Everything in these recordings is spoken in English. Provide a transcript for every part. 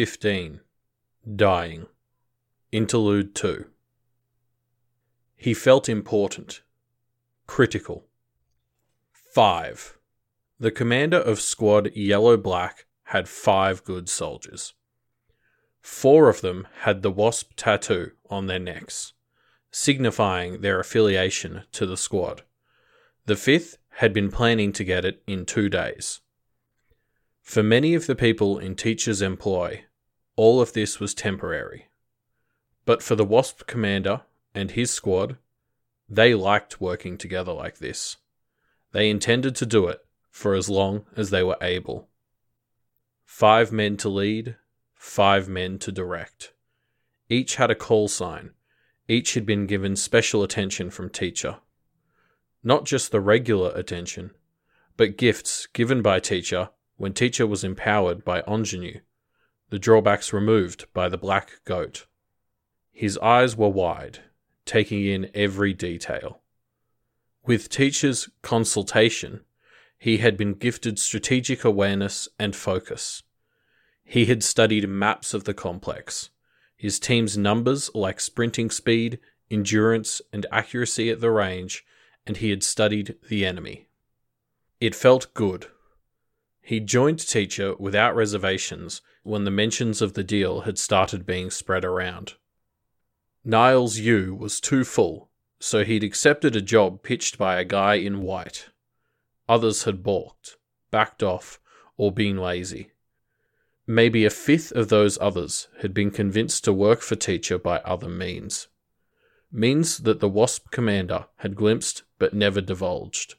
15 Dying Interlude 2 He felt important. Critical. 5. The commander of Squad Yellow Black had five good soldiers. Four of them had the wasp tattoo on their necks, signifying their affiliation to the squad. The fifth had been planning to get it in two days. For many of the people in Teacher's employ, all of this was temporary. But for the Wasp commander and his squad, they liked working together like this. They intended to do it for as long as they were able. Five men to lead, five men to direct. Each had a call sign. Each had been given special attention from teacher. Not just the regular attention, but gifts given by teacher when teacher was empowered by ingenue, the drawbacks removed by the black goat. His eyes were wide, taking in every detail. With teacher's consultation, he had been gifted strategic awareness and focus. He had studied maps of the complex, his team's numbers like sprinting speed, endurance, and accuracy at the range, and he had studied the enemy. It felt good he joined Teacher without reservations when the mentions of the deal had started being spread around. Niles' U was too full, so he'd accepted a job pitched by a guy in white. Others had balked, backed off, or been lazy. Maybe a fifth of those others had been convinced to work for Teacher by other means. Means that the WASP commander had glimpsed but never divulged.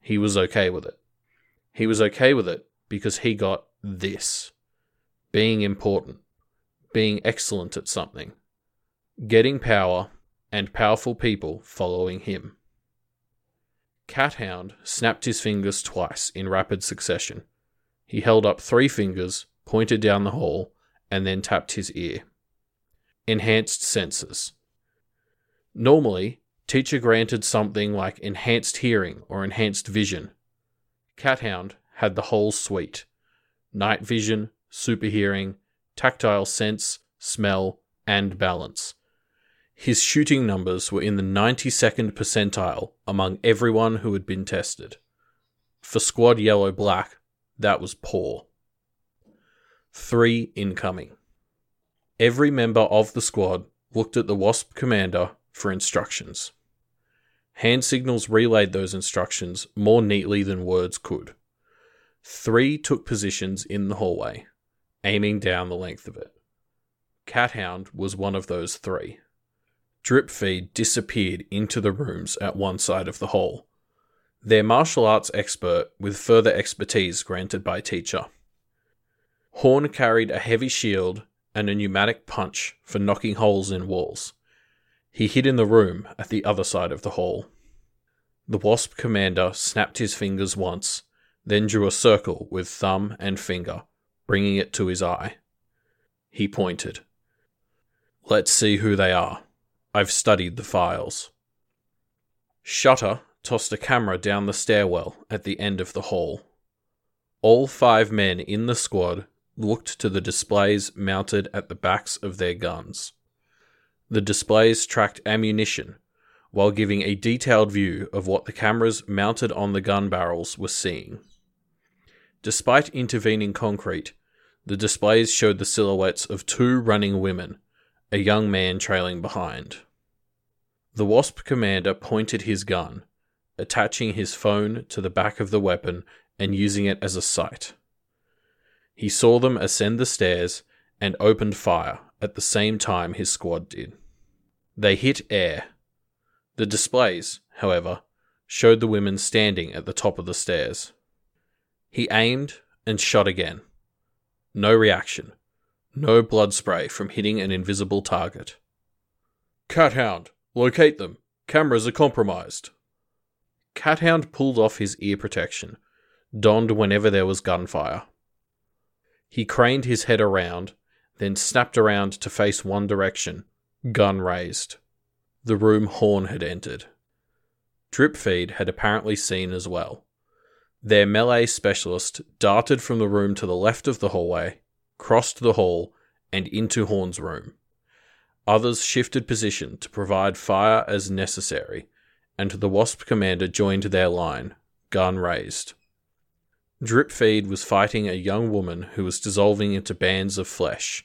He was okay with it. He was okay with it because he got this being important, being excellent at something, getting power, and powerful people following him. Cathound snapped his fingers twice in rapid succession. He held up three fingers, pointed down the hall, and then tapped his ear. Enhanced senses. Normally, teacher granted something like enhanced hearing or enhanced vision Cathound had the whole suite night vision, super hearing, tactile sense, smell, and balance. His shooting numbers were in the 92nd percentile among everyone who had been tested. For Squad Yellow Black, that was poor. Three incoming. Every member of the squad looked at the WASP commander for instructions. Hand signals relayed those instructions more neatly than words could. Three took positions in the hallway, aiming down the length of it. Cathound was one of those three. Drip Feed disappeared into the rooms at one side of the hall. Their martial arts expert with further expertise granted by teacher. Horn carried a heavy shield and a pneumatic punch for knocking holes in walls. He hid in the room at the other side of the hall. The Wasp commander snapped his fingers once, then drew a circle with thumb and finger, bringing it to his eye. He pointed. Let's see who they are. I've studied the files. Shutter tossed a camera down the stairwell at the end of the hall. All five men in the squad looked to the displays mounted at the backs of their guns. The displays tracked ammunition while giving a detailed view of what the cameras mounted on the gun barrels were seeing. Despite intervening concrete, the displays showed the silhouettes of two running women, a young man trailing behind. The Wasp commander pointed his gun, attaching his phone to the back of the weapon and using it as a sight. He saw them ascend the stairs and opened fire at the same time his squad did. They hit air. The displays, however, showed the women standing at the top of the stairs. He aimed and shot again. No reaction. No blood spray from hitting an invisible target. Cathound, locate them. Cameras are compromised. Cathound pulled off his ear protection, donned whenever there was gunfire. He craned his head around, then snapped around to face one direction, gun raised. The room Horn had entered. Dripfeed had apparently seen as well. Their melee specialist darted from the room to the left of the hallway, crossed the hall, and into Horn's room. Others shifted position to provide fire as necessary, and the Wasp commander joined their line, gun raised. Dripfeed was fighting a young woman who was dissolving into bands of flesh.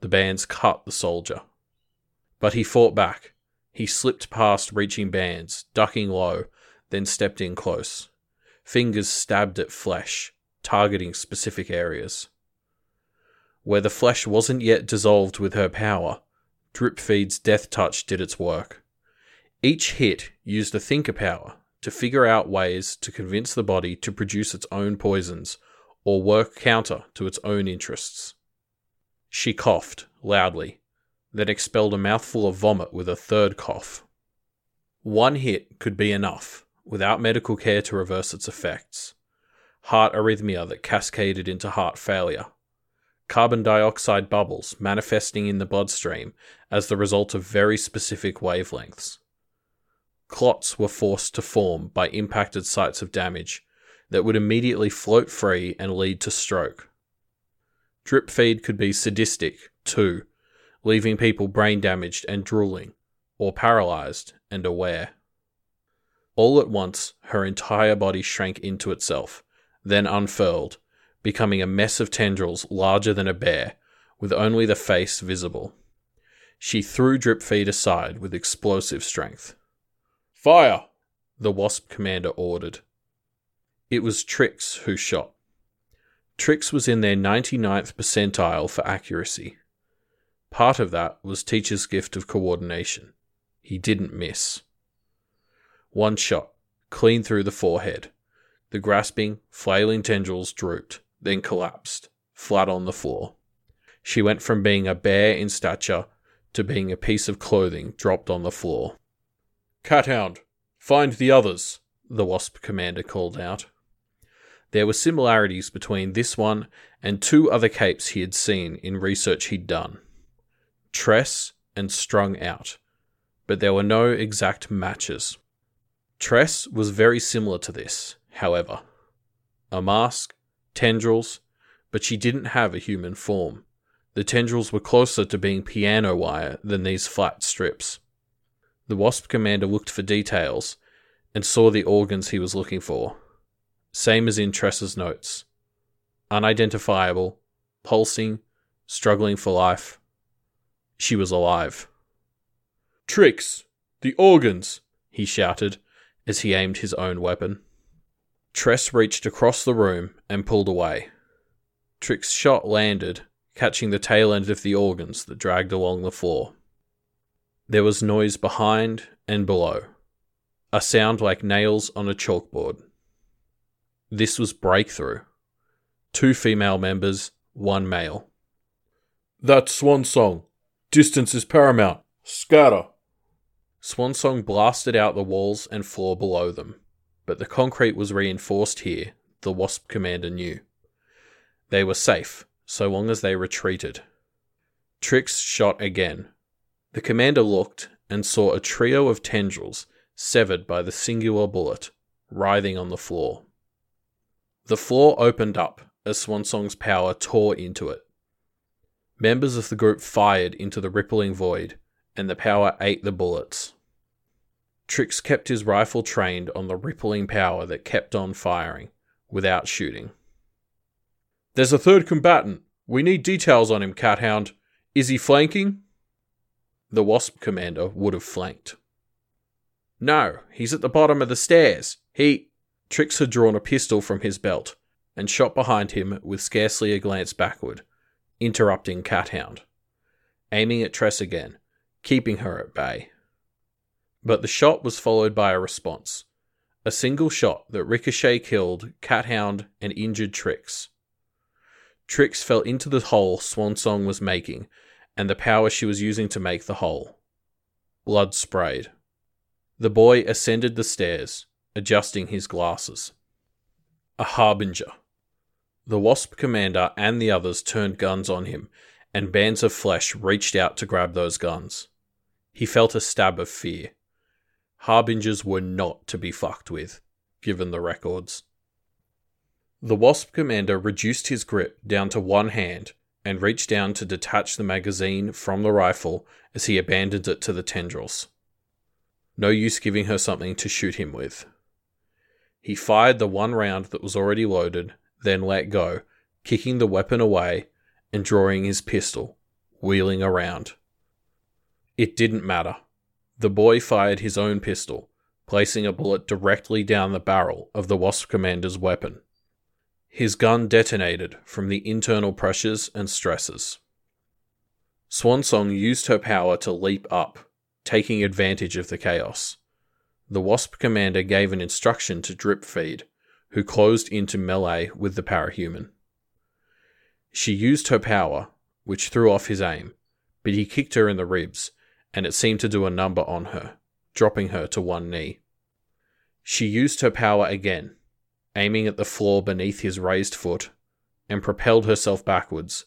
The bands cut the soldier. But he fought back. He slipped past reaching bands, ducking low, then stepped in close. Fingers stabbed at flesh, targeting specific areas. Where the flesh wasn't yet dissolved with her power, Dripfeed's death touch did its work. Each hit used a thinker power to figure out ways to convince the body to produce its own poisons or work counter to its own interests. She coughed loudly, then expelled a mouthful of vomit with a third cough. One hit could be enough, without medical care to reverse its effects. Heart arrhythmia that cascaded into heart failure. Carbon dioxide bubbles manifesting in the bloodstream as the result of very specific wavelengths. Clots were forced to form by impacted sites of damage that would immediately float free and lead to stroke. Drip feed could be sadistic, too, leaving people brain damaged and drooling, or paralyzed and aware. All at once, her entire body shrank into itself, then unfurled, becoming a mess of tendrils larger than a bear, with only the face visible. She threw Dripfeed aside with explosive strength. Fire! the Wasp commander ordered. It was Trix who shot. Trix was in their 99th percentile for accuracy. Part of that was Teacher's gift of coordination. He didn't miss. One shot, clean through the forehead. The grasping, flailing tendrils drooped, then collapsed, flat on the floor. She went from being a bear in stature to being a piece of clothing dropped on the floor. Cathound, find the others, the Wasp commander called out. There were similarities between this one and two other capes he had seen in research he'd done Tress and Strung Out, but there were no exact matches. Tress was very similar to this, however. A mask, tendrils, but she didn't have a human form. The tendrils were closer to being piano wire than these flat strips. The Wasp commander looked for details and saw the organs he was looking for. Same as in Tress's notes unidentifiable, pulsing, struggling for life. She was alive. Trix! The organs! he shouted as he aimed his own weapon. Tress reached across the room and pulled away. Trix's shot landed, catching the tail end of the organs that dragged along the floor. There was noise behind and below, a sound like nails on a chalkboard. This was Breakthrough. Two female members, one male. That's Swan Song. Distance is paramount. Scatter. Swan Song blasted out the walls and floor below them, but the concrete was reinforced here, the Wasp commander knew. They were safe, so long as they retreated. Trix shot again, the commander looked and saw a trio of tendrils severed by the singular bullet, writhing on the floor. The floor opened up as Swansong's power tore into it. Members of the group fired into the rippling void, and the power ate the bullets. Trix kept his rifle trained on the rippling power that kept on firing, without shooting. There's a third combatant. We need details on him, Cathound. Is he flanking? the Wasp commander would have flanked. No, he's at the bottom of the stairs. He. Trix had drawn a pistol from his belt and shot behind him with scarcely a glance backward, interrupting Cathound, aiming at Tress again, keeping her at bay. But the shot was followed by a response. A single shot that ricochet killed Cathound and injured Trix. Trix fell into the hole Swansong was making and the power she was using to make the hole. Blood sprayed. The boy ascended the stairs, adjusting his glasses. A harbinger. The Wasp commander and the others turned guns on him, and bands of flesh reached out to grab those guns. He felt a stab of fear. Harbingers were not to be fucked with, given the records. The Wasp commander reduced his grip down to one hand and reached down to detach the magazine from the rifle as he abandoned it to the tendrils. No use giving her something to shoot him with. He fired the one round that was already loaded, then let go, kicking the weapon away and drawing his pistol, wheeling around. It didn't matter. The boy fired his own pistol, placing a bullet directly down the barrel of the Wasp commander's weapon. His gun detonated from the internal pressures and stresses. Swansong used her power to leap up, taking advantage of the chaos. The Wasp commander gave an instruction to Drip Feed, who closed into melee with the parahuman. She used her power, which threw off his aim, but he kicked her in the ribs, and it seemed to do a number on her, dropping her to one knee. She used her power again, aiming at the floor beneath his raised foot, and propelled herself backwards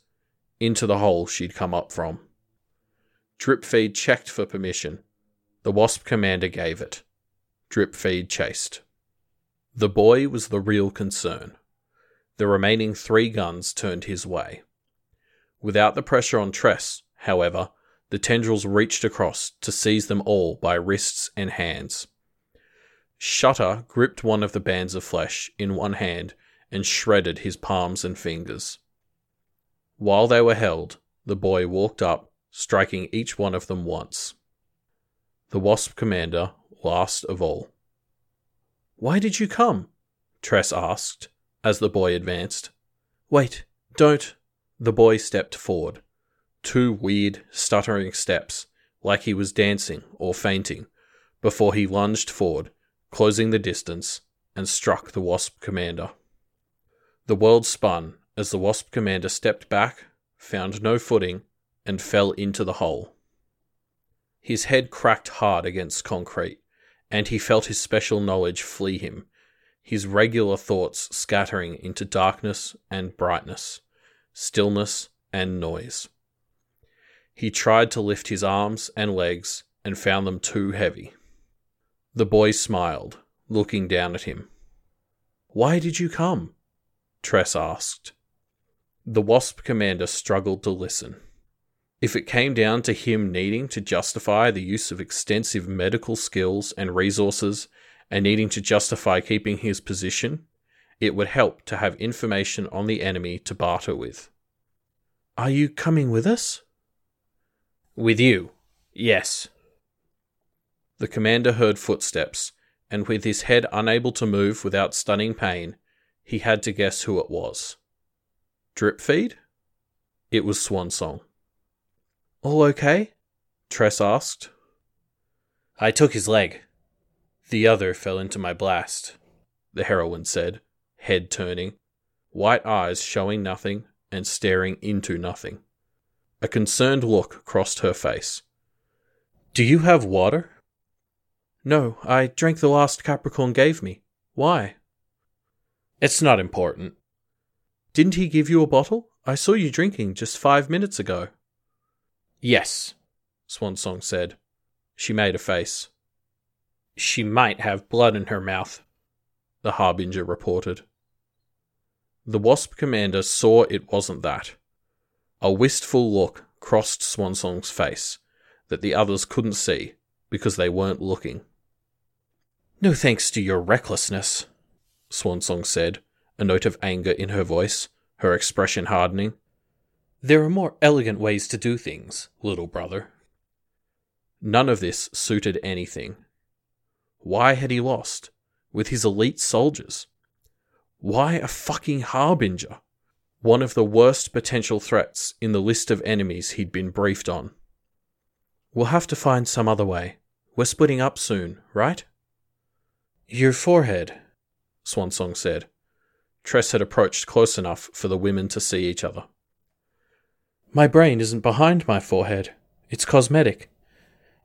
into the hole she'd come up from. Dripfeed checked for permission. The Wasp commander gave it. Dripfeed chased. The boy was the real concern. The remaining three guns turned his way. Without the pressure on Tress, however, the tendrils reached across to seize them all by wrists and hands. Shutter gripped one of the bands of flesh in one hand and shredded his palms and fingers. While they were held, the boy walked up, striking each one of them once. The Wasp commander, last of all. Why did you come? Tress asked as the boy advanced. Wait, don't. The boy stepped forward. Two weird, stuttering steps, like he was dancing or fainting, before he lunged forward closing the distance, and struck the Wasp commander. The world spun as the Wasp commander stepped back, found no footing, and fell into the hole. His head cracked hard against concrete, and he felt his special knowledge flee him, his regular thoughts scattering into darkness and brightness, stillness and noise. He tried to lift his arms and legs and found them too heavy. The boy smiled, looking down at him. Why did you come? Tress asked. The Wasp commander struggled to listen. If it came down to him needing to justify the use of extensive medical skills and resources and needing to justify keeping his position, it would help to have information on the enemy to barter with. Are you coming with us? With you, yes. The commander heard footsteps, and with his head unable to move without stunning pain, he had to guess who it was. Drip feed? It was Swansong. All okay? Tress asked. I took his leg. The other fell into my blast, the heroine said, head turning, white eyes showing nothing and staring into nothing. A concerned look crossed her face. Do you have water? No, I drank the last Capricorn gave me. Why? It's not important. Didn't he give you a bottle? I saw you drinking just five minutes ago. Yes, Swansong said. She made a face. She might have blood in her mouth, the Harbinger reported. The Wasp commander saw it wasn't that. A wistful look crossed Swansong's face that the others couldn't see because they weren't looking. No thanks to your recklessness, Swansong said, a note of anger in her voice, her expression hardening. There are more elegant ways to do things, little brother. None of this suited anything. Why had he lost? With his elite soldiers? Why a fucking harbinger? One of the worst potential threats in the list of enemies he'd been briefed on. We'll have to find some other way. We're splitting up soon, right? Your forehead, Swansong said. Tress had approached close enough for the women to see each other. My brain isn't behind my forehead. It's cosmetic.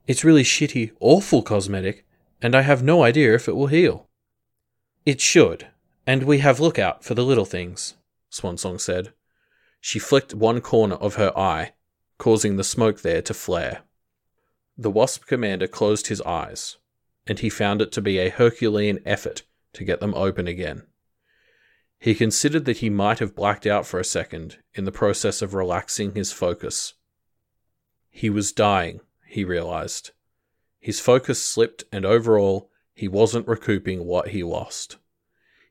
It's really shitty, awful cosmetic, and I have no idea if it will heal. It should, and we have lookout for the little things, Swansong said. She flicked one corner of her eye, causing the smoke there to flare. The Wasp commander closed his eyes, and he found it to be a Herculean effort to get them open again. He considered that he might have blacked out for a second in the process of relaxing his focus. He was dying, he realized. His focus slipped, and overall, he wasn't recouping what he lost.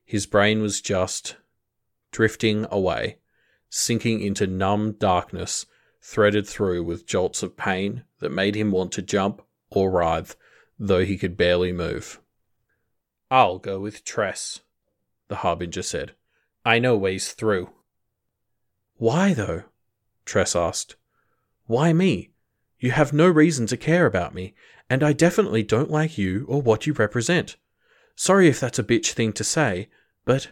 His brain was just drifting away, sinking into numb darkness, threaded through with jolts of pain that made him want to jump or writhe, though he could barely move. I'll go with Tress, the Harbinger said. I know ways through. Why, though? Tress asked. Why me? You have no reason to care about me, and I definitely don't like you or what you represent. Sorry if that's a bitch thing to say, but.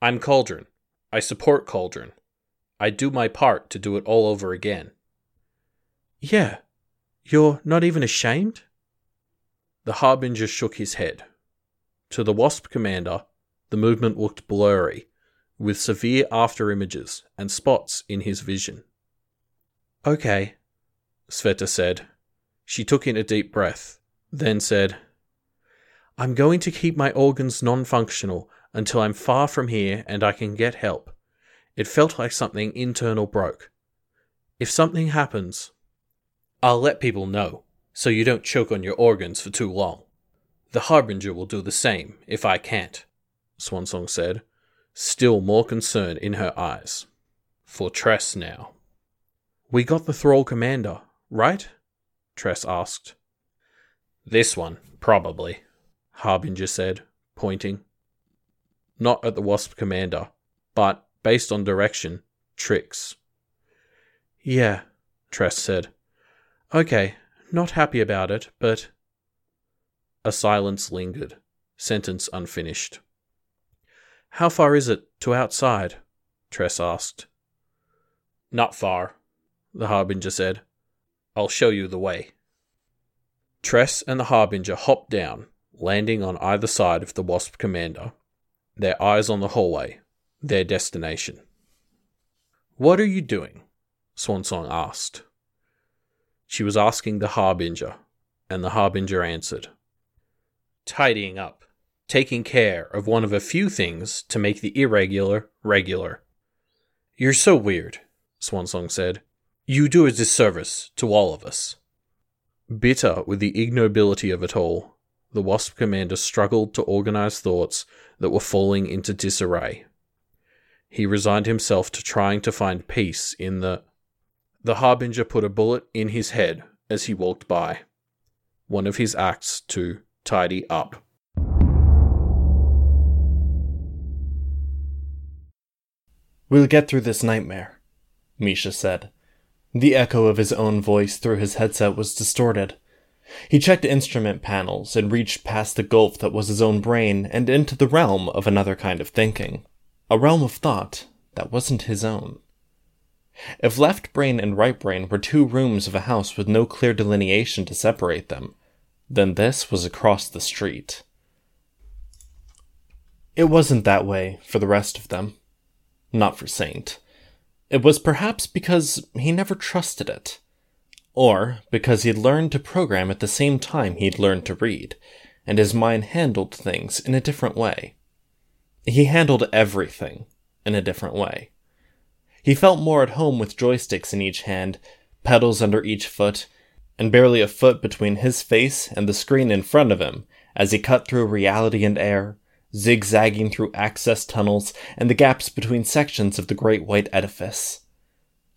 I'm Cauldron. I support Cauldron. I do my part to do it all over again. Yeah. You're not even ashamed? The Harbinger shook his head. To the Wasp commander, the movement looked blurry, with severe afterimages and spots in his vision. Okay, Sveta said. She took in a deep breath, then said, I'm going to keep my organs non functional until I'm far from here and I can get help. It felt like something internal broke. If something happens, I'll let people know, so you don't choke on your organs for too long. The Harbinger will do the same if I can't, Swansong said, still more concern in her eyes. For Tress now. We got the Thrall commander, right? Tress asked. This one, probably, Harbinger said, pointing. Not at the Wasp commander, but, based on direction, Trix. Yeah, Tress said. Okay, not happy about it, but. A silence lingered, sentence unfinished. How far is it to outside? Tress asked. Not far, the Harbinger said. I'll show you the way. Tress and the Harbinger hopped down, landing on either side of the Wasp commander, their eyes on the hallway, their destination. What are you doing? Swansong asked. She was asking the Harbinger, and the Harbinger answered. Tidying up taking care of one of a few things to make the irregular regular. You're so weird, Swansong said. You do a disservice to all of us. Bitter with the ignobility of it all, the Wasp commander struggled to organize thoughts that were falling into disarray. He resigned himself to trying to find peace in the. The Harbinger put a bullet in his head as he walked by. One of his acts to tidy up. We'll get through this nightmare, Misha said. The echo of his own voice through his headset was distorted. He checked instrument panels and reached past the gulf that was his own brain and into the realm of another kind of thinking. A realm of thought that wasn't his own. If left brain and right brain were two rooms of a house with no clear delineation to separate them, then this was across the street. It wasn't that way for the rest of them not for Saint. It was perhaps because he never trusted it. Or because he'd learned to program at the same time he'd learned to read, and his mind handled things in a different way. He handled everything in a different way. He felt more at home with joysticks in each hand, pedals under each foot, and barely a foot between his face and the screen in front of him as he cut through reality and air, zigzagging through access tunnels and the gaps between sections of the great white edifice.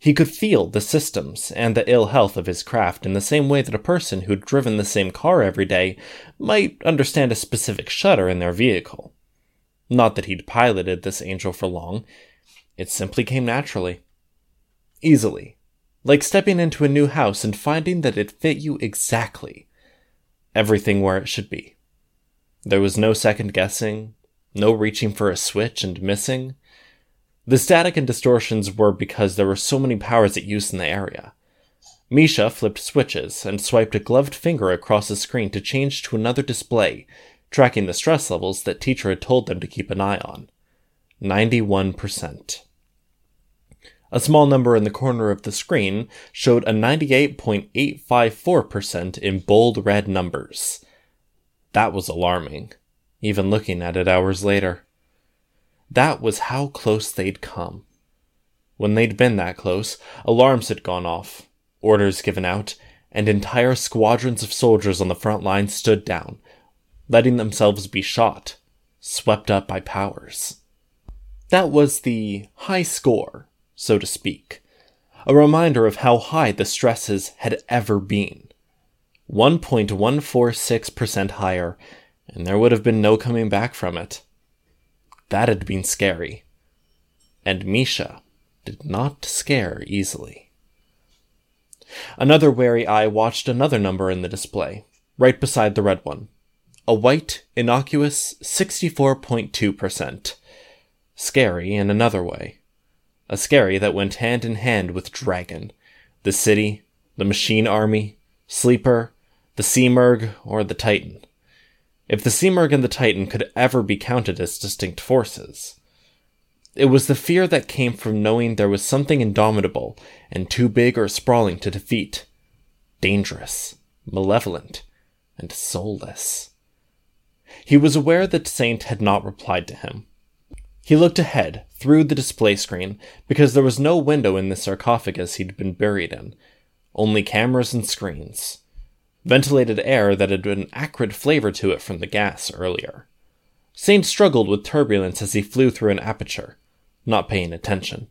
He could feel the systems and the ill health of his craft in the same way that a person who'd driven the same car every day might understand a specific shutter in their vehicle. Not that he'd piloted this angel for long, it simply came naturally. Easily. Like stepping into a new house and finding that it fit you exactly. Everything where it should be. There was no second guessing, No reaching for a switch and missing. The static and distortions were because there were so many powers at use in the area. Misha flipped switches and swiped a gloved finger across the screen to change to another display, tracking the stress levels that teacher had told them to keep an eye on. 91%. A small number in the corner of the screen showed a 98.854% in bold red numbers. That was alarming, even looking at it hours later. That was how close they'd come. When they'd been that close, alarms had gone off, orders given out, and entire squadrons of soldiers on the front line stood down, letting themselves be shot, swept up by powers. That was the high score, so to speak, a reminder of how high the stresses had ever been. 1.146% higher, and there would have been no coming back from it. That had been scary. And Misha did not scare easily. Another wary eye watched another number in the display, right beside the red one. A white, innocuous 64.2%. Scary in another way. A scary that went hand in hand with Dragon, the city, the machine army, Sleeper, the Simurgh, or the Titan. If the Simurgh and the Titan could ever be counted as distinct forces. It was the fear that came from knowing there was something indomitable and too big or sprawling to defeat. Dangerous, malevolent, and soulless. He was aware that Saint had not replied to him. He looked ahead, through the display screen, because there was no window in the sarcophagus he'd been buried in, only cameras and screens. Ventilated air that had an acrid flavor to it from the gas earlier. Saint struggled with turbulence as he flew through an aperture, not paying attention.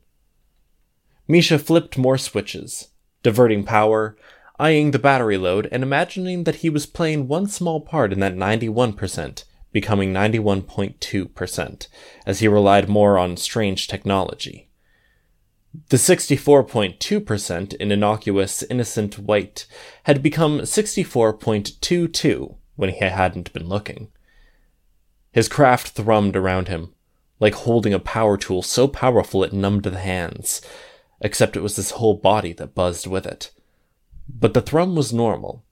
Misha flipped more switches, diverting power, eyeing the battery load, and imagining that he was playing one small part in that 91% becoming 91.2%, as he relied more on strange technology. The 64.2% in innocuous, innocent white had become 64.22 when he hadn't been looking. His craft thrummed around him, like holding a power tool so powerful it numbed the hands, except it was his whole body that buzzed with it. But the thrum was normal,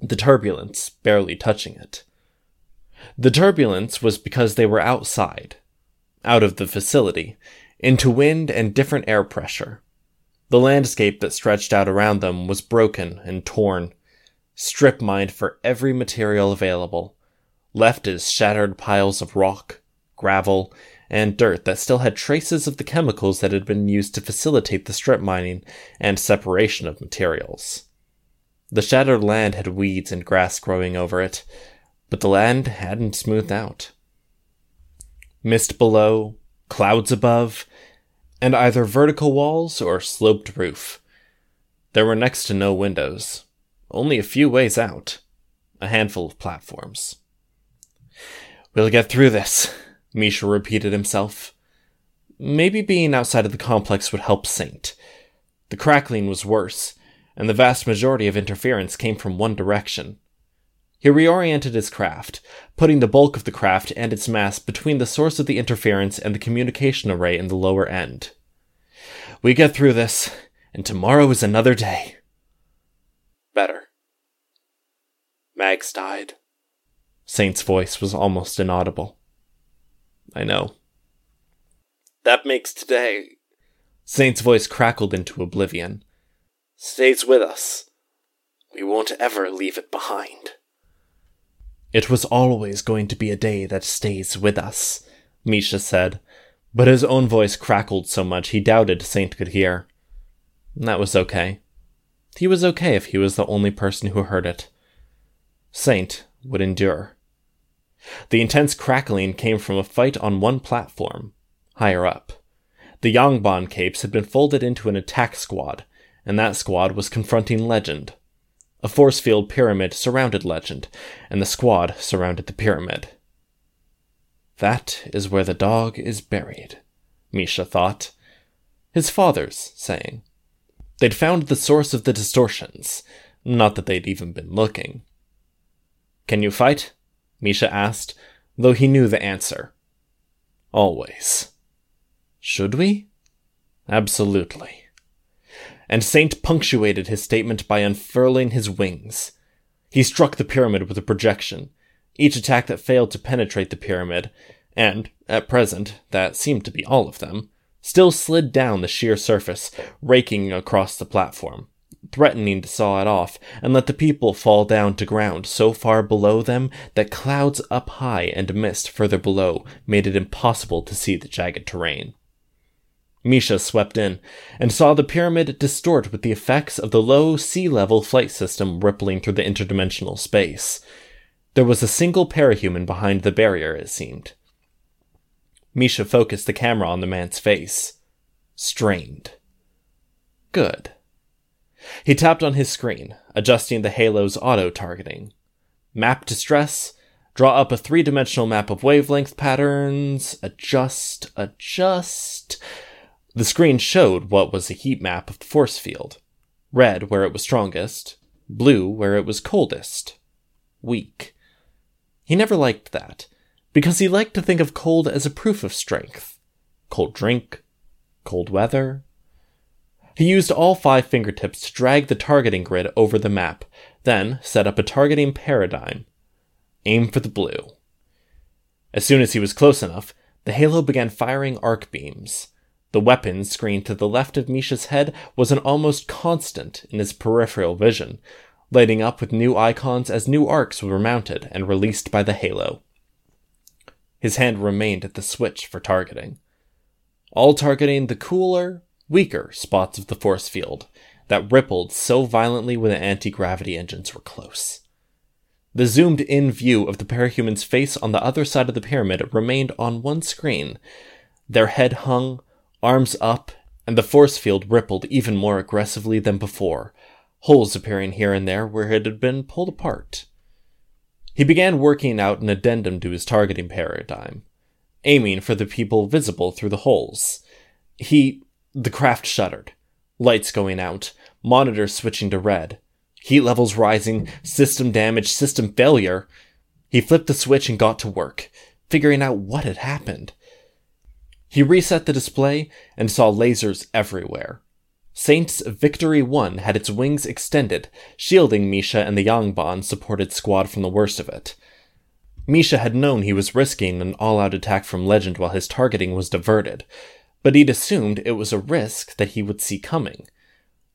the turbulence barely touching it. The turbulence was because they were outside, out of the facility, into wind and different air pressure. The landscape that stretched out around them was broken and torn, strip mined for every material available, left as shattered piles of rock, gravel, and dirt that still had traces of the chemicals that had been used to facilitate the strip mining and separation of materials. The shattered land had weeds and grass growing over it, but the land hadn't smoothed out. Mist below, clouds above, and either vertical walls or sloped roof. There were next to no windows, only a few ways out, a handful of platforms. We'll get through this, Misha repeated himself. Maybe being outside of the complex would help Saint. The crackling was worse, and the vast majority of interference came from one direction. He reoriented his craft, putting the bulk of the craft and its mass between the source of the interference and the communication array in the lower end. We get through this, and tomorrow is another day. Better. Mags died. Saint's voice was almost inaudible. I know. That makes today. Saint's voice crackled into oblivion. Stays with us. We won't ever leave it behind. It was always going to be a day that stays with us, Misha said, but his own voice crackled so much he doubted Saint could hear. That was okay. He was okay if he was the only person who heard it. Saint would endure. The intense crackling came from a fight on one platform, higher up. The Yangban capes had been folded into an attack squad, and that squad was confronting Legend, a force field pyramid surrounded Legend, and the squad surrounded the pyramid. That is where the dog is buried, Misha thought. His father's saying. They'd found the source of the distortions, not that they'd even been looking. Can you fight? Misha asked, though he knew the answer. Always. Should we? Absolutely. And Saint punctuated his statement by unfurling his wings. He struck the pyramid with a projection, each attack that failed to penetrate the pyramid, and, at present, that seemed to be all of them, still slid down the sheer surface, raking across the platform, threatening to saw it off and let the people fall down to ground so far below them that clouds up high and mist further below made it impossible to see the jagged terrain. Misha swept in and saw the pyramid distort with the effects of the low sea level flight system rippling through the interdimensional space. There was a single parahuman behind the barrier, it seemed. Misha focused the camera on the man's face. Strained. Good. He tapped on his screen, adjusting the halo's auto targeting. Map distress, draw up a three dimensional map of wavelength patterns, adjust, adjust. The screen showed what was a heat map of the force field red where it was strongest, blue where it was coldest, weak. He never liked that, because he liked to think of cold as a proof of strength. Cold drink, cold weather, he used all five fingertips to drag the targeting grid over the map, then set up a targeting paradigm. Aim for the blue. As soon as he was close enough, the halo began firing arc beams. The weapon screen to the left of Misha's head was an almost constant in his peripheral vision, lighting up with new icons as new arcs were mounted and released by the halo. His hand remained at the switch for targeting. All targeting the cooler, weaker spots of the force field that rippled so violently when the anti gravity engines were close. The zoomed in view of the parahuman's face on the other side of the pyramid remained on one screen. Their head hung, arms up, and the force field rippled even more aggressively than before, holes appearing here and there where it had been pulled apart. He began working out an addendum to his targeting paradigm, aiming for the people visible through the holes. He the craft shuddered. Lights going out, monitors switching to red. Heat levels rising, system damage, system failure. He flipped the switch and got to work, figuring out what had happened. He reset the display and saw lasers everywhere. Saint's Victory 1 had its wings extended, shielding Misha and the Yangban supported squad from the worst of it. Misha had known he was risking an all out attack from Legend while his targeting was diverted, but he'd assumed it was a risk that he would see coming.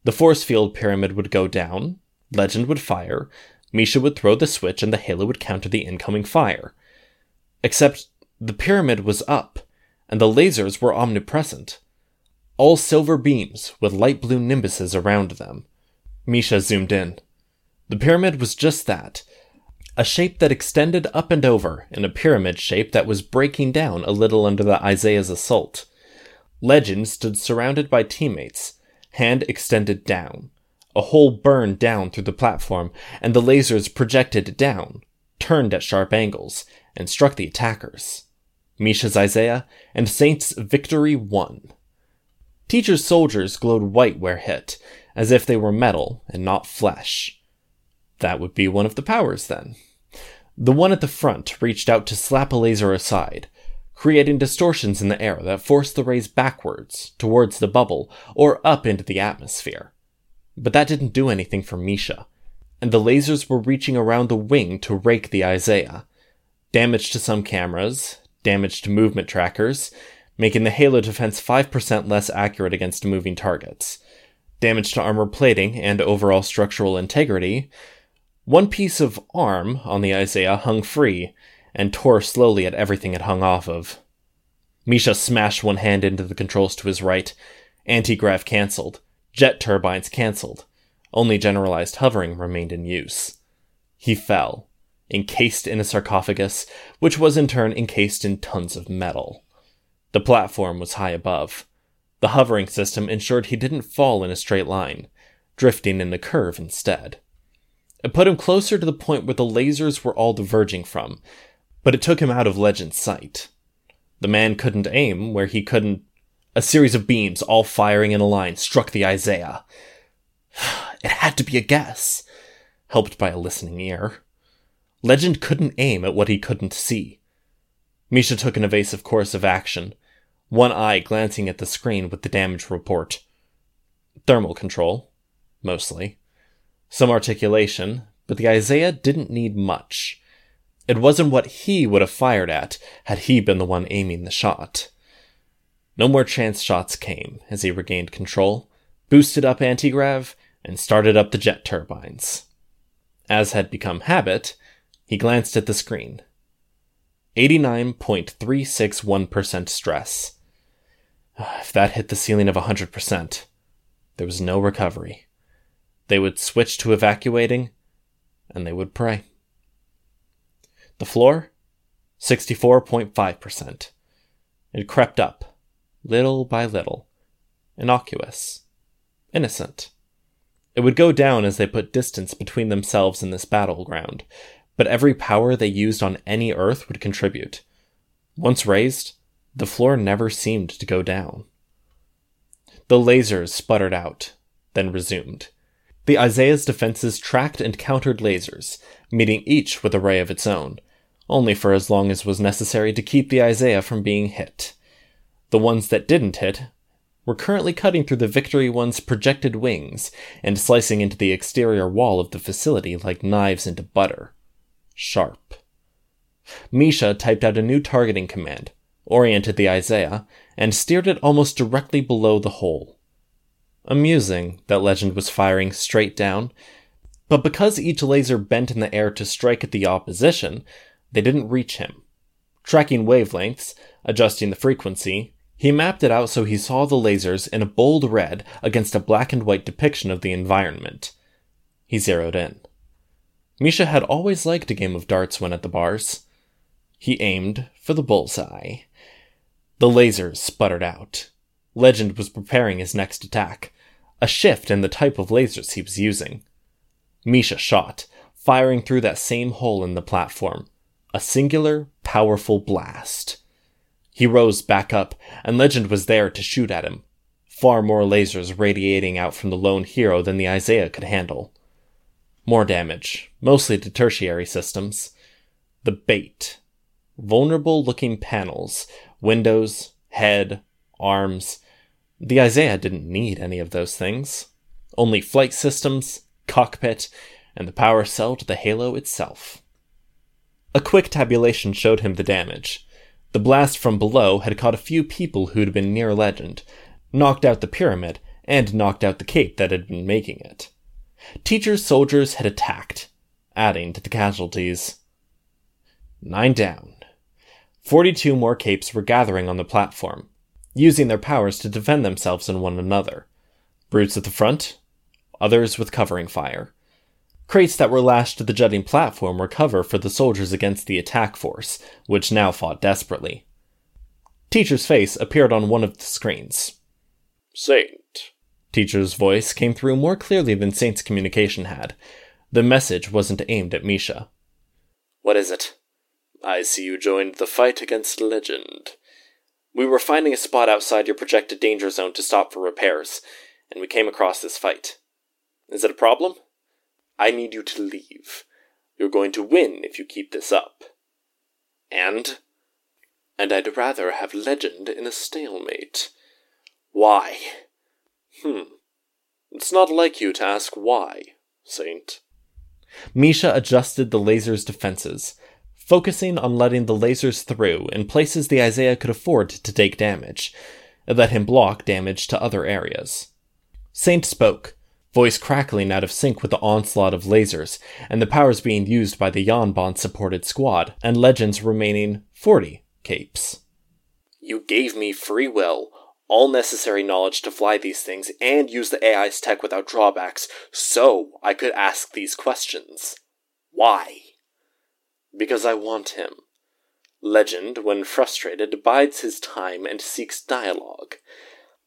The force field pyramid would go down, Legend would fire, Misha would throw the switch, and the halo would counter the incoming fire. Except the pyramid was up, and the lasers were omnipresent. All silver beams with light blue nimbuses around them. Misha zoomed in. The pyramid was just that a shape that extended up and over in a pyramid shape that was breaking down a little under the Isaiah's assault. Legend stood surrounded by teammates, hand extended down. A hole burned down through the platform, and the lasers projected down, turned at sharp angles, and struck the attackers. Misha's Isaiah and Saint's Victory 1. Teacher's soldiers glowed white where hit, as if they were metal and not flesh. That would be one of the powers, then. The one at the front reached out to slap a laser aside, creating distortions in the air that forced the rays backwards, towards the bubble, or up into the atmosphere. But that didn't do anything for Misha, and the lasers were reaching around the wing to rake the Isaiah. Damage to some cameras, damage to movement trackers, making the Halo defense 5% less accurate against moving targets. Damage to armor plating and overall structural integrity. One piece of arm on the Isaiah hung free, and tore slowly at everything it hung off of. Misha smashed one hand into the controls to his right. Anti grav cancelled. Jet turbines cancelled. Only generalized hovering remained in use. He fell, encased in a sarcophagus, which was in turn encased in tons of metal. The platform was high above. The hovering system ensured he didn't fall in a straight line, drifting in a curve instead. It put him closer to the point where the lasers were all diverging from, but it took him out of Legend's sight. The man couldn't aim where he couldn't. A series of beams, all firing in a line, struck the Isaiah. It had to be a guess, helped by a listening ear. Legend couldn't aim at what he couldn't see. Misha took an evasive course of action, one eye glancing at the screen with the damage report. Thermal control, mostly. Some articulation, but the Isaiah didn't need much. It wasn't what he would have fired at had he been the one aiming the shot. No more chance shots came as he regained control, boosted up anti-grav, and started up the jet turbines. As had become habit, he glanced at the screen. 89.361% stress. Ah, if that hit the ceiling of 100%, there was no recovery. They would switch to evacuating, and they would pray. The floor? 64.5%. It crept up, little by little, innocuous, innocent. It would go down as they put distance between themselves and this battleground, but every power they used on any Earth would contribute. Once raised, the floor never seemed to go down. The lasers sputtered out, then resumed. The Isaiah's defenses tracked and countered lasers, meeting each with a ray of its own, only for as long as was necessary to keep the Isaiah from being hit. The ones that didn't hit were currently cutting through the Victory One's projected wings and slicing into the exterior wall of the facility like knives into butter. Sharp. Misha typed out a new targeting command, oriented the Isaiah, and steered it almost directly below the hole. Amusing that Legend was firing straight down, but because each laser bent in the air to strike at the opposition, they didn't reach him. Tracking wavelengths, adjusting the frequency, he mapped it out so he saw the lasers in a bold red against a black and white depiction of the environment. He zeroed in. Misha had always liked a game of darts when at the bars. He aimed for the bullseye. The lasers sputtered out. Legend was preparing his next attack, a shift in the type of lasers he was using. Misha shot, firing through that same hole in the platform, a singular, powerful blast. He rose back up, and Legend was there to shoot at him, far more lasers radiating out from the lone hero than the Isaiah could handle. More damage, mostly to tertiary systems. The bait. Vulnerable looking panels, windows, head, arms. The Isaiah didn't need any of those things. Only flight systems, cockpit, and the power cell to the Halo itself. A quick tabulation showed him the damage. The blast from below had caught a few people who'd been near Legend, knocked out the pyramid, and knocked out the cape that had been making it. Teacher's soldiers had attacked, adding to the casualties. Nine down. Forty-two more capes were gathering on the platform, using their powers to defend themselves and one another. Brutes at the front, others with covering fire. Crates that were lashed to the jutting platform were cover for the soldiers against the attack force, which now fought desperately. Teacher's face appeared on one of the screens. Saint. Teacher's voice came through more clearly than Saint's communication had. The message wasn't aimed at Misha. What is it? I see you joined the fight against Legend. We were finding a spot outside your projected danger zone to stop for repairs, and we came across this fight. Is it a problem? I need you to leave. You're going to win if you keep this up. And? And I'd rather have Legend in a stalemate. Why? Hmm. It's not like you to ask why, Saint. Misha adjusted the laser's defenses, focusing on letting the lasers through in places the Isaiah could afford to take damage, and let him block damage to other areas. Saint spoke, voice crackling out of sync with the onslaught of lasers, and the powers being used by the Yangban supported squad, and Legends remaining 40 capes. You gave me free will, all necessary knowledge to fly these things, and use the AI's tech without drawbacks, so I could ask these questions. Why? Because I want him. Legend, when frustrated, bides his time and seeks dialogue.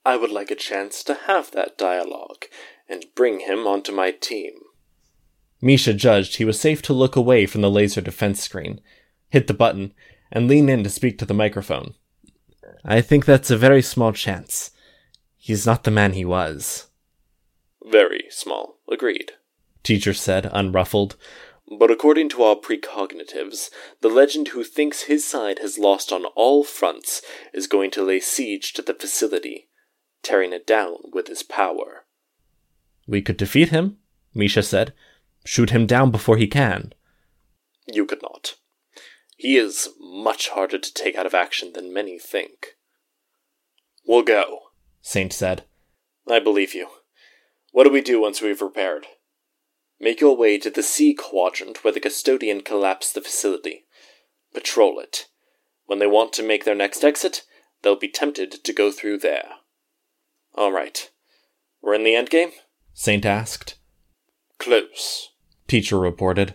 I would like a chance to have that dialogue, and bring him onto my team. Misha judged he was safe to look away from the laser defense screen, hit the button, and lean in to speak to the microphone. I think that's a very small chance. He's not the man he was. Very small, agreed, Teacher said, unruffled, but according to our precognitives, the legend who thinks his side has lost on all fronts is going to lay siege to the facility, tearing it down with his power. We could defeat him, Misha said. Shoot him down before he can. You could not. He is much harder to take out of action than many think. We'll go, Saint said. I believe you. What do we do once we've repaired? Make your way to the C quadrant where the custodian collapsed the facility. Patrol it. When they want to make their next exit, they'll be tempted to go through there. All right. We're in the endgame? Saint asked. Close, Teacher reported.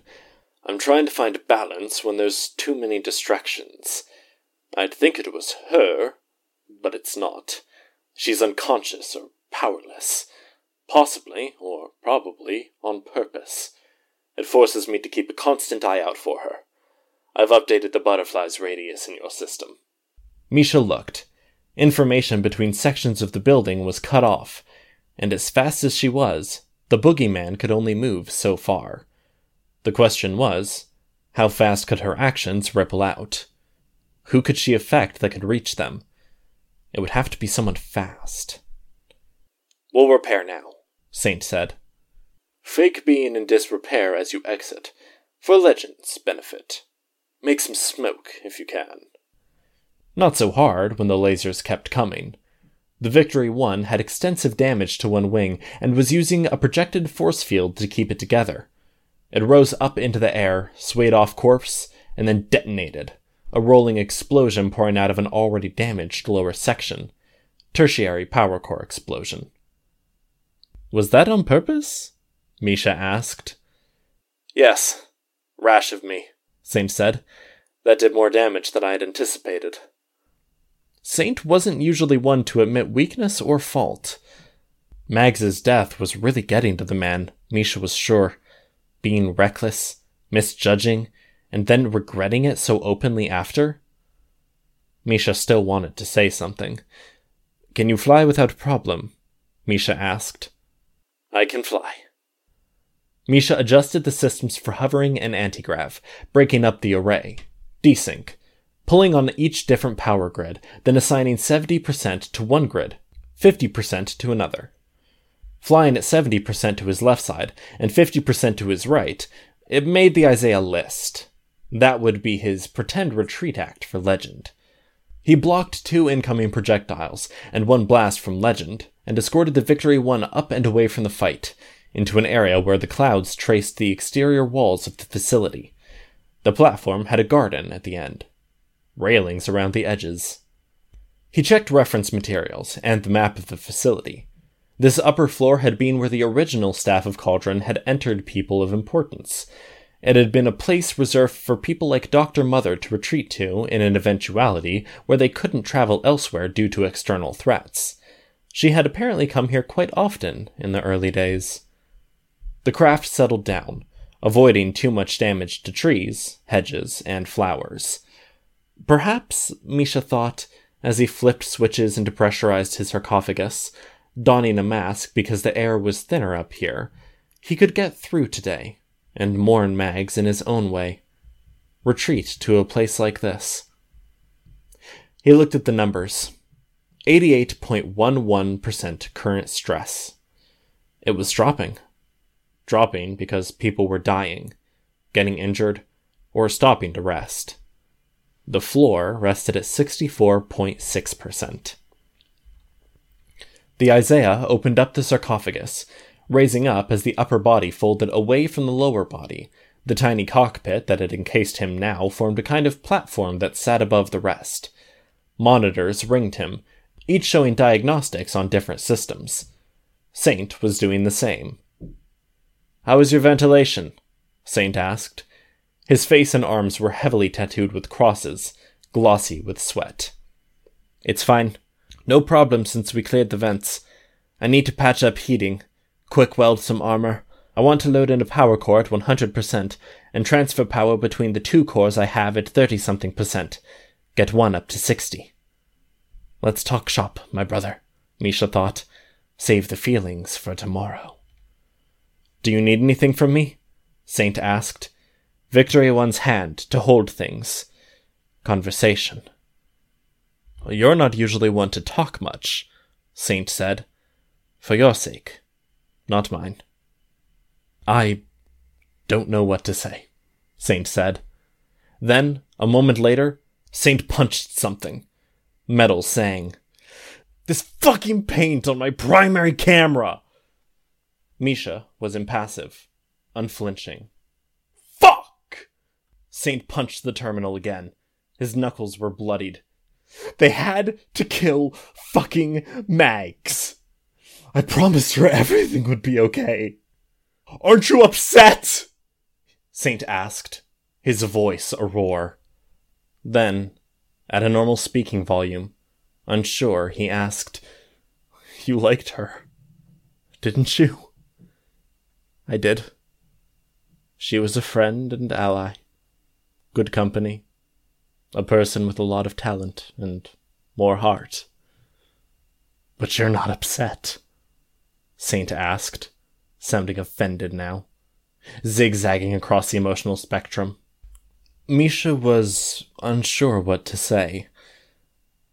I'm trying to find balance when there's too many distractions. I'd think it was her, but it's not. She's unconscious or powerless. Possibly, or probably, on purpose. It forces me to keep a constant eye out for her. I've updated the butterfly's radius in your system. Misha looked. Information between sections of the building was cut off, and as fast as she was, the boogeyman could only move so far. The question was, how fast could her actions ripple out? Who could she affect that could reach them? It would have to be someone fast. We'll repair now, Saint said. Fake being in disrepair as you exit, for Legend's benefit. Make some smoke if you can. Not so hard when the lasers kept coming. The Victory 1 had extensive damage to one wing and was using a projected force field to keep it together. It rose up into the air, swayed off course, and then detonated, a rolling explosion pouring out of an already damaged lower section. Tertiary power core explosion. Was that on purpose? Misha asked. Yes. Rash of me, Saint said. That did more damage than I had anticipated. Saint wasn't usually one to admit weakness or fault. Mags's death was really getting to the man, Misha was sure. Being reckless, misjudging, and then regretting it so openly after? Misha still wanted to say something. Can you fly without a problem? Misha asked. I can fly. Misha adjusted the systems for hovering and antigrav, breaking up the array. Desync. Pulling on each different power grid, then assigning 70% to one grid, 50% to another. Flying at 70% to his left side and 50% to his right, it made the Isaiah list. That would be his pretend retreat act for Legend. He blocked two incoming projectiles and one blast from Legend, and escorted the Victory 1 up and away from the fight, into an area where the clouds traced the exterior walls of the facility. The platform had a garden at the end, railings around the edges. He checked reference materials and the map of the facility. This upper floor had been where the original staff of Cauldron had entered people of importance. It had been a place reserved for people like Dr. Mother to retreat to in an eventuality where they couldn't travel elsewhere due to external threats. She had apparently come here quite often in the early days. The craft settled down, avoiding too much damage to trees, hedges, and flowers. Perhaps, Misha thought, as he flipped switches and depressurized his sarcophagus, donning a mask because the air was thinner up here, he could get through today, and mourn Mags in his own way. Retreat to a place like this. He looked at the numbers 88.11% current stress. It was dropping. Dropping because people were dying, getting injured, or stopping to rest. The floor rested at 64.6%. The Isaiah opened up the sarcophagus, raising up as the upper body folded away from the lower body. The tiny cockpit that had encased him now formed a kind of platform that sat above the rest. Monitors ringed him, each showing diagnostics on different systems. Saint was doing the same. How is your ventilation? Saint asked. His face and arms were heavily tattooed with crosses, glossy with sweat. It's fine. No problem since we cleared the vents. I need to patch up heating, quick weld some armor. I want to load in a power core at 100% and transfer power between the two cores I have at 30 something percent. Get one up to 60. Let's talk shop, my brother, Misha thought. Save the feelings for tomorrow. Do you need anything from me? Saint asked. Victory One's hand to hold things. Conversation. You're not usually one to talk much, Saint said. For your sake, not mine. I don't know what to say, Saint said. Then, a moment later, Saint punched something. Metal sang. This fucking paint on my primary camera! Misha was impassive, unflinching. Fuck! Saint punched the terminal again. His knuckles were bloodied. They had to kill fucking Mags. I promised her everything would be okay. Aren't you upset? Saint asked, his voice a roar. Then, at a normal speaking volume, unsure, he asked, You liked her, didn't you? I did. She was a friend and ally, good company, a person with a lot of talent and more heart. But you're not upset? Saint asked, sounding offended now, zigzagging across the emotional spectrum. Misha was unsure what to say.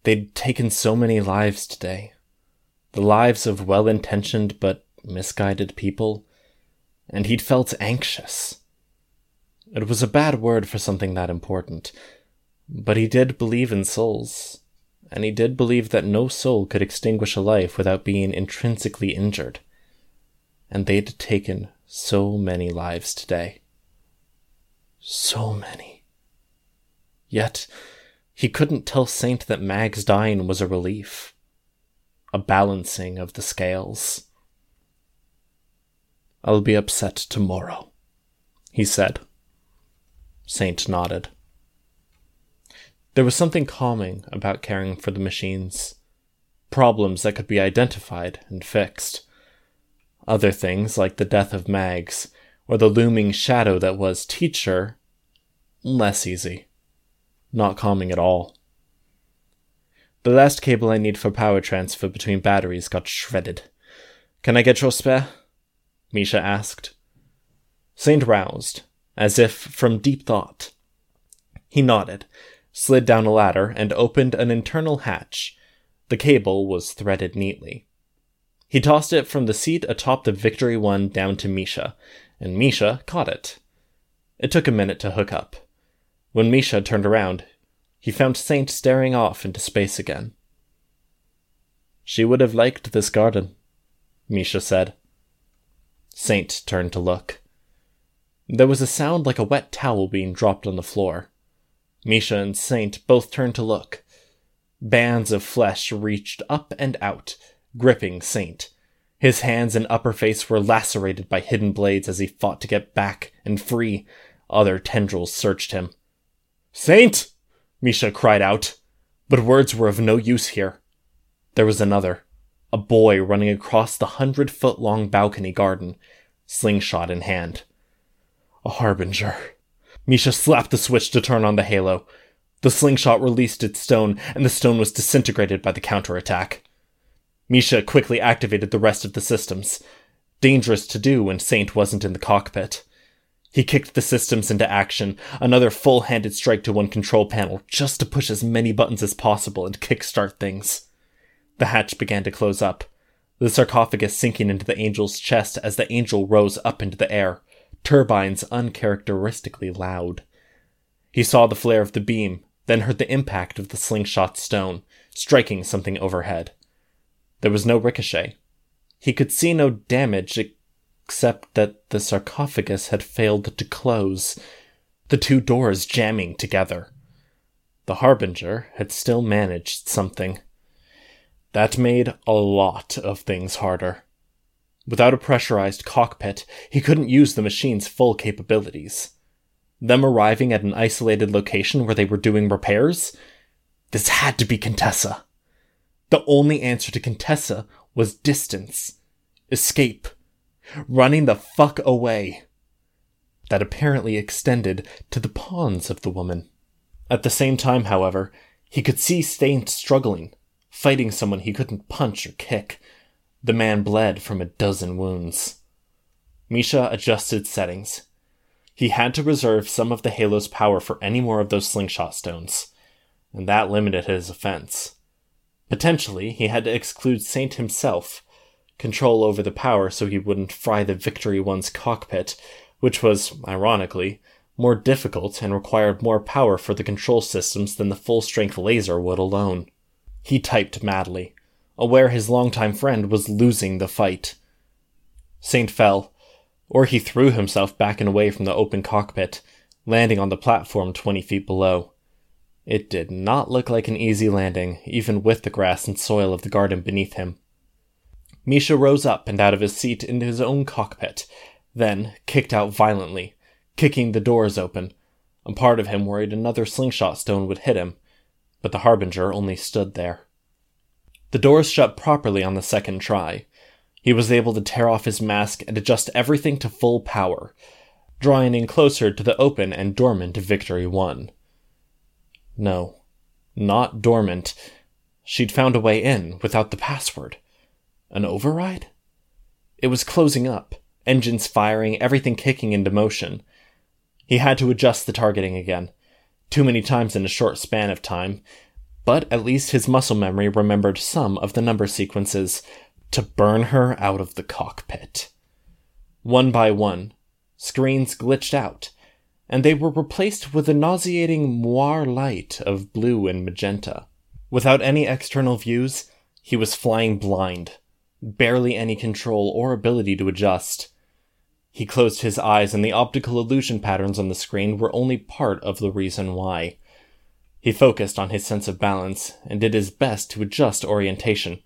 They'd taken so many lives today. The lives of well intentioned but misguided people, and he'd felt anxious. It was a bad word for something that important, but he did believe in souls, and he did believe that no soul could extinguish a life without being intrinsically injured. And they'd taken so many lives today. So many. Yet, he couldn't tell Saint that Mag's dying was a relief, a balancing of the scales. I'll be upset tomorrow, he said. Saint nodded. There was something calming about caring for the machines. Problems that could be identified and fixed. Other things, like the death of Mags, or the looming shadow that was Teacher, less easy. Not calming at all. The last cable I need for power transfer between batteries got shredded. Can I get your spare? Misha asked. Saint roused, as if from deep thought. He nodded slid down a ladder, and opened an internal hatch. The cable was threaded neatly. He tossed it from the seat atop the Victory One down to Misha, and Misha caught it. It took a minute to hook up. When Misha turned around, he found Saint staring off into space again. She would have liked this garden, Misha said. Saint turned to look. There was a sound like a wet towel being dropped on the floor. Misha and Saint both turned to look. Bands of flesh reached up and out, gripping Saint. His hands and upper face were lacerated by hidden blades as he fought to get back and free. Other tendrils searched him. Saint! Misha cried out, but words were of no use here. There was another, a boy running across the hundred foot long balcony garden, slingshot in hand. A harbinger. Misha slapped the switch to turn on the halo. The slingshot released its stone, and the stone was disintegrated by the counterattack. Misha quickly activated the rest of the systems. Dangerous to do when Saint wasn't in the cockpit. He kicked the systems into action, another full handed strike to one control panel, just to push as many buttons as possible and kickstart things. The hatch began to close up, the sarcophagus sinking into the angel's chest as the angel rose up into the air turbines uncharacteristically loud. He saw the flare of the beam, then heard the impact of the slingshot stone, striking something overhead. There was no ricochet. He could see no damage except that the sarcophagus had failed to close, the two doors jamming together. The Harbinger had still managed something. That made a lot of things harder. Without a pressurized cockpit, he couldn't use the machine's full capabilities. Them arriving at an isolated location where they were doing repairs? This had to be Contessa. The only answer to Contessa was distance, escape, running the fuck away. That apparently extended to the pawns of the woman. At the same time, however, he could see Saint struggling, fighting someone he couldn't punch or kick, the man bled from a dozen wounds. Misha adjusted settings. he had to reserve some of the Halo's power for any more of those slingshot stones, and that limited his offense. Potentially, he had to exclude Saint himself, control over the power so he wouldn't fry the Victory One's cockpit, which was, ironically, more difficult and required more power for the control systems than the full strength laser would alone. He typed madly, aware his longtime friend was losing the fight. Saint fell, or he threw himself back and away from the open cockpit, landing on the platform twenty feet below. It did not look like an easy landing, even with the grass and soil of the garden beneath him. Misha rose up and out of his seat into his own cockpit, then kicked out violently, kicking the doors open. A part of him worried another slingshot stone would hit him, but the Harbinger only stood there. The doors shut properly on the second try, he was able to tear off his mask and adjust everything to full power, drawing in closer to the open and dormant Victory One. No, not dormant. She'd found a way in without the password. An override? It was closing up, engines firing, everything kicking into motion. He had to adjust the targeting again. Too many times in a short span of time, but at least his muscle memory remembered some of the number sequences, to burn her out of the cockpit. One by one, screens glitched out, and they were replaced with a nauseating moire light of blue and magenta. Without any external views, he was flying blind, barely any control or ability to adjust. He closed his eyes, and the optical illusion patterns on the screen were only part of the reason why. He focused on his sense of balance and did his best to adjust orientation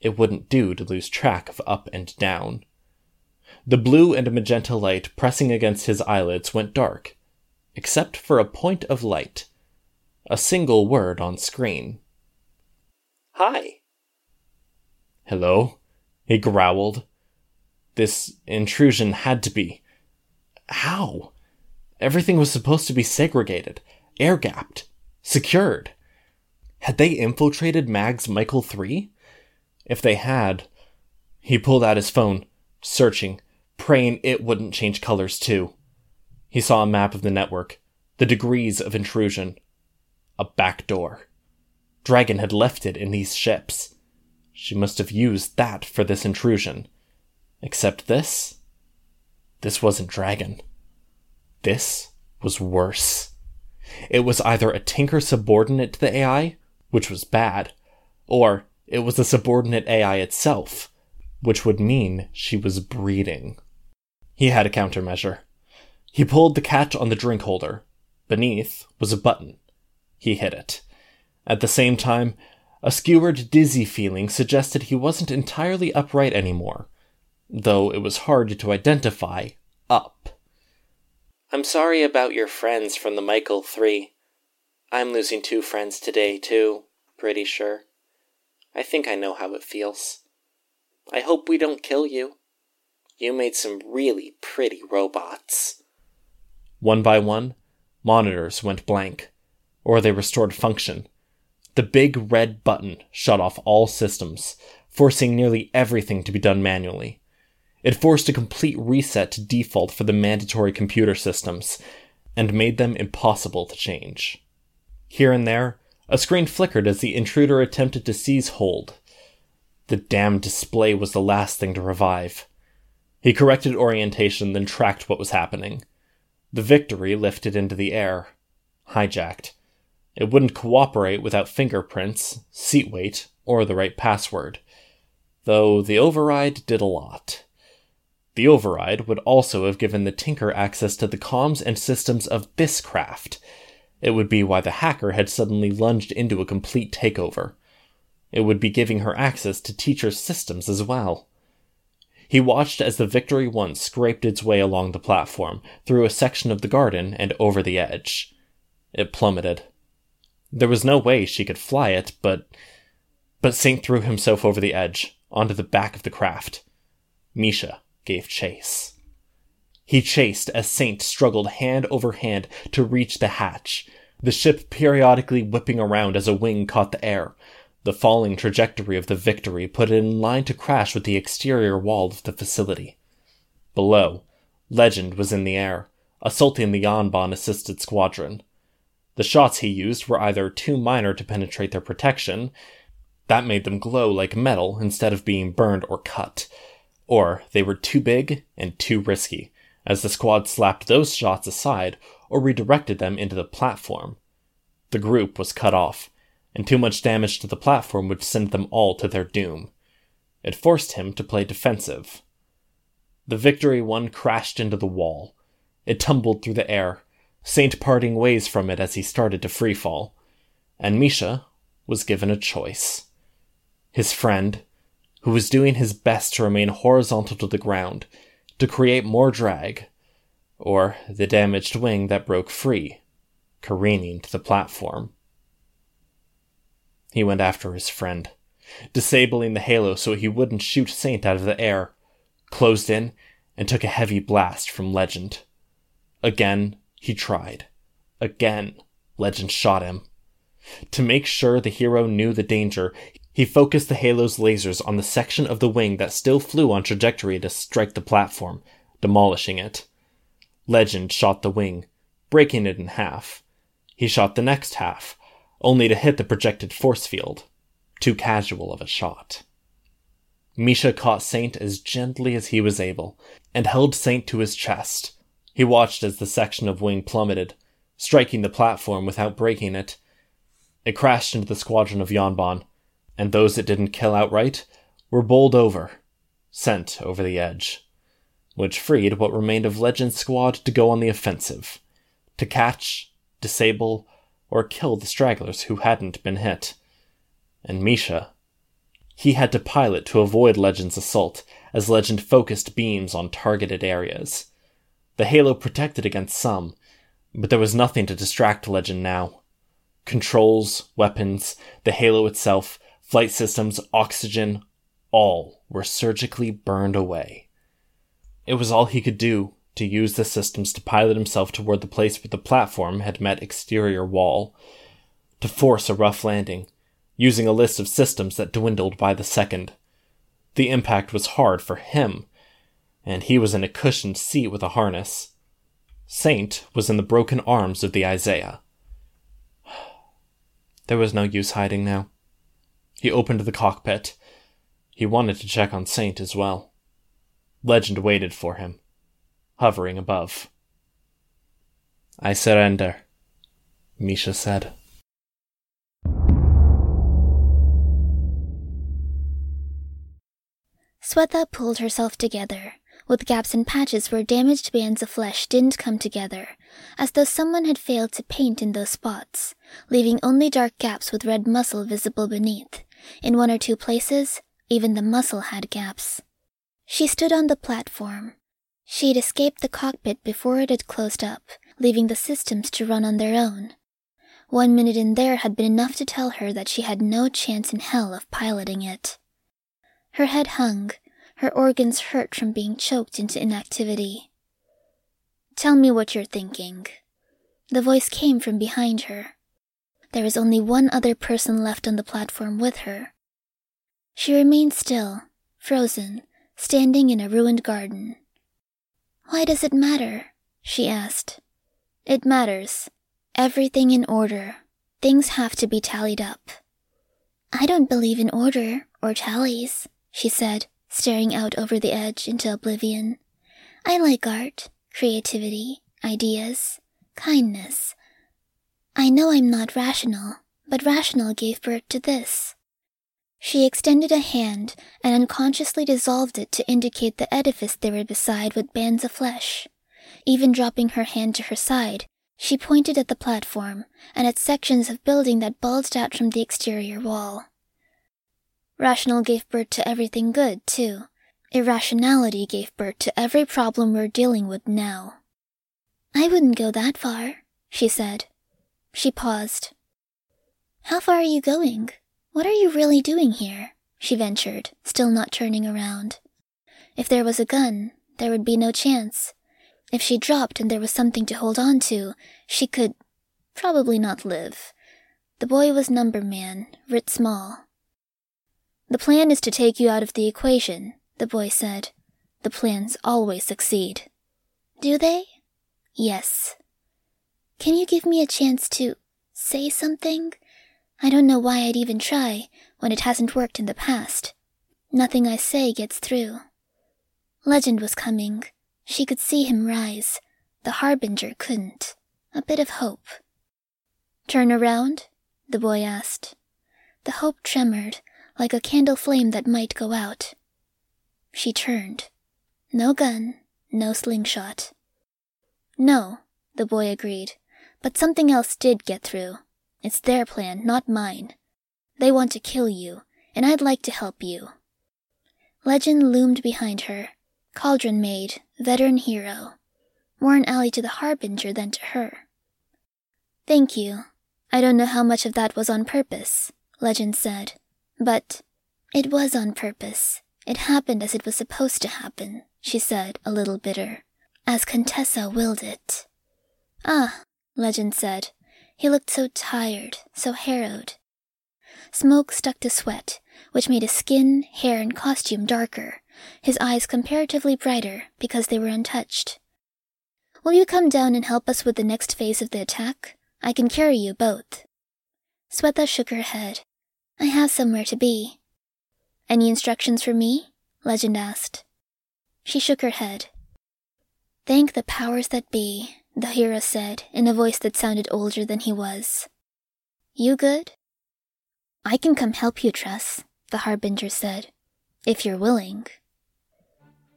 it wouldn't do to lose track of up and down. The blue and magenta light pressing against his eyelids went dark, except for a point of light. A single word on screen. Hi. Hello? He growled. This intrusion had to be. How? Everything was supposed to be segregated, air gapped, secured. Had they infiltrated Mag's Michael 3? If they had, he pulled out his phone, searching, praying it wouldn't change colors too. He saw a map of the network, the degrees of intrusion. A back door. Dragon had left it in these ships. She must have used that for this intrusion. Except this? This wasn't Dragon. This was worse. It was either a Tinker subordinate to the AI, which was bad, or it was a subordinate AI itself, which would mean she was breeding. He had a countermeasure. He pulled the catch on the drink holder. Beneath was a button. He hit it. At the same time, a skewered, dizzy feeling suggested he wasn't entirely upright anymore, though it was hard to identify up. I'm sorry about your friends from the Michael 3. I'm losing two friends today, too, pretty sure. I think I know how it feels. I hope we don't kill you. You made some really pretty robots. One by one, monitors went blank, or they restored function. The big red button shut off all systems, forcing nearly everything to be done manually. It forced a complete reset to default for the mandatory computer systems, and made them impossible to change. Here and there, a screen flickered as the intruder attempted to seize hold. The damned display was the last thing to revive. He corrected orientation, then tracked what was happening. The victory lifted into the air. Hijacked. It wouldn't cooperate without fingerprints, seat weight, or the right password. Though the override did a lot. The override would also have given the Tinker access to the comms and systems of this craft it would be why the hacker had suddenly lunged into a complete takeover. It would be giving her access to teacher's systems as well. He watched as the Victory One scraped its way along the platform, through a section of the garden, and over the edge. It plummeted. There was no way she could fly it, but. But Saint threw himself over the edge, onto the back of the craft. Misha gave chase. He chased as Saint struggled hand over hand to reach the hatch, the ship periodically whipping around as a wing caught the air. The falling trajectory of the Victory put it in line to crash with the exterior wall of the facility. Below, Legend was in the air, assaulting the Yangban assisted squadron. The shots he used were either too minor to penetrate their protection, that made them glow like metal instead of being burned or cut, or they were too big and too risky, as the squad slapped those shots aside or redirected them into the platform. The group was cut off, and too much damage to the platform would send them all to their doom. It forced him to play defensive. The Victory One crashed into the wall. It tumbled through the air, Saint parting ways from it as he started to freefall. And Misha was given a choice. His friend, who was doing his best to remain horizontal to the ground, to create more drag, or the damaged wing that broke free, careening to the platform. He went after his friend, disabling the halo so he wouldn't shoot Saint out of the air, closed in, and took a heavy blast from Legend. Again, he tried. Again, Legend shot him. To make sure the hero knew the danger, he focused the halo's lasers on the section of the wing that still flew on trajectory to strike the platform, demolishing it. Legend shot the wing, breaking it in half. He shot the next half, only to hit the projected force field. Too casual of a shot. Misha caught Saint as gently as he was able, and held Saint to his chest. He watched as the section of wing plummeted, striking the platform without breaking it. It crashed into the squadron of Yangban, and those that didn't kill outright were bowled over, sent over the edge, which freed what remained of Legend's squad to go on the offensive, to catch, disable, or kill the stragglers who hadn't been hit. And Misha, he had to pilot to avoid Legend's assault as Legend focused beams on targeted areas. The halo protected against some, but there was nothing to distract Legend now. Controls, weapons, the halo itself, flight systems, oxygen, all were surgically burned away. It was all he could do to use the systems to pilot himself toward the place where the platform had met exterior wall, to force a rough landing, using a list of systems that dwindled by the second. The impact was hard for him, and he was in a cushioned seat with a harness. Saint was in the broken arms of the Isaiah. There was no use hiding now. He opened the cockpit. He wanted to check on Saint as well. Legend waited for him hovering above. I surrender, Misha said. Sveta pulled herself together, with gaps and patches where damaged bands of flesh didn't come together, as though someone had failed to paint in those spots, leaving only dark gaps with red muscle visible beneath. In one or two places, even the muscle had gaps. She stood on the platform, She'd escaped the cockpit before it had closed up, leaving the systems to run on their own. One minute in there had been enough to tell her that she had no chance in hell of piloting it. Her head hung, her organs hurt from being choked into inactivity. Tell me what you're thinking. The voice came from behind her. There was only one other person left on the platform with her. She remained still, frozen, standing in a ruined garden. Why does it matter? she asked. It matters. Everything in order. Things have to be tallied up. I don't believe in order or tallies, she said, staring out over the edge into oblivion. I like art, creativity, ideas, kindness. I know I'm not rational, but rational gave birth to this. She extended a hand and unconsciously dissolved it to indicate the edifice they were beside with bands of flesh. Even dropping her hand to her side, she pointed at the platform and at sections of building that bulged out from the exterior wall. Rational gave birth to everything good, too. Irrationality gave birth to every problem we're dealing with now. I wouldn't go that far, she said. She paused. How far are you going? What are you really doing here? she ventured, still not turning around. If there was a gun, there would be no chance. If she dropped and there was something to hold on to, she could probably not live. The boy was number man, writ small. The plan is to take you out of the equation, the boy said. The plans always succeed. Do they? Yes. Can you give me a chance to say something? I don't know why I'd even try when it hasn't worked in the past. Nothing I say gets through. Legend was coming. She could see him rise. The Harbinger couldn't. A bit of hope. Turn around? the boy asked. The hope tremored, like a candle flame that might go out. She turned. No gun, no slingshot. No, the boy agreed, but something else did get through. It's their plan, not mine. They want to kill you, and I'd like to help you. Legend loomed behind her, cauldron made, veteran hero. More an ally to the Harbinger than to her. Thank you. I don't know how much of that was on purpose, Legend said. But it was on purpose. It happened as it was supposed to happen, she said, a little bitter. As Contessa willed it. Ah, Legend said. He looked so tired, so harrowed. Smoke stuck to sweat, which made his skin, hair, and costume darker, his eyes comparatively brighter because they were untouched. Will you come down and help us with the next phase of the attack? I can carry you both. Sveta shook her head. I have somewhere to be. Any instructions for me? Legend asked. She shook her head. Thank the powers that be, the hero said in a voice that sounded older than he was. You good? I can come help you, Tress, the Harbinger said, if you're willing.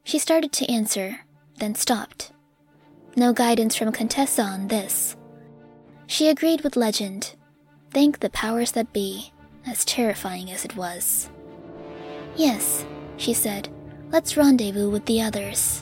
She started to answer, then stopped. No guidance from Contessa on this. She agreed with Legend. Thank the powers that be, as terrifying as it was. Yes, she said, let's rendezvous with the others.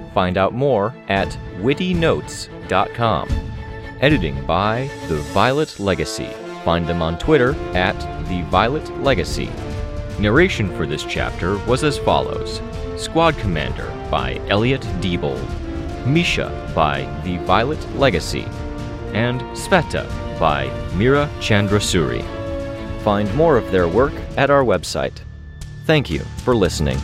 Find out more at wittynotes.com. Editing by The Violet Legacy. Find them on Twitter at The Violet Legacy. Narration for this chapter was as follows Squad Commander by Elliot Diebold, Misha by The Violet Legacy, and Sveta by Mira Chandrasuri. Find more of their work at our website. Thank you for listening.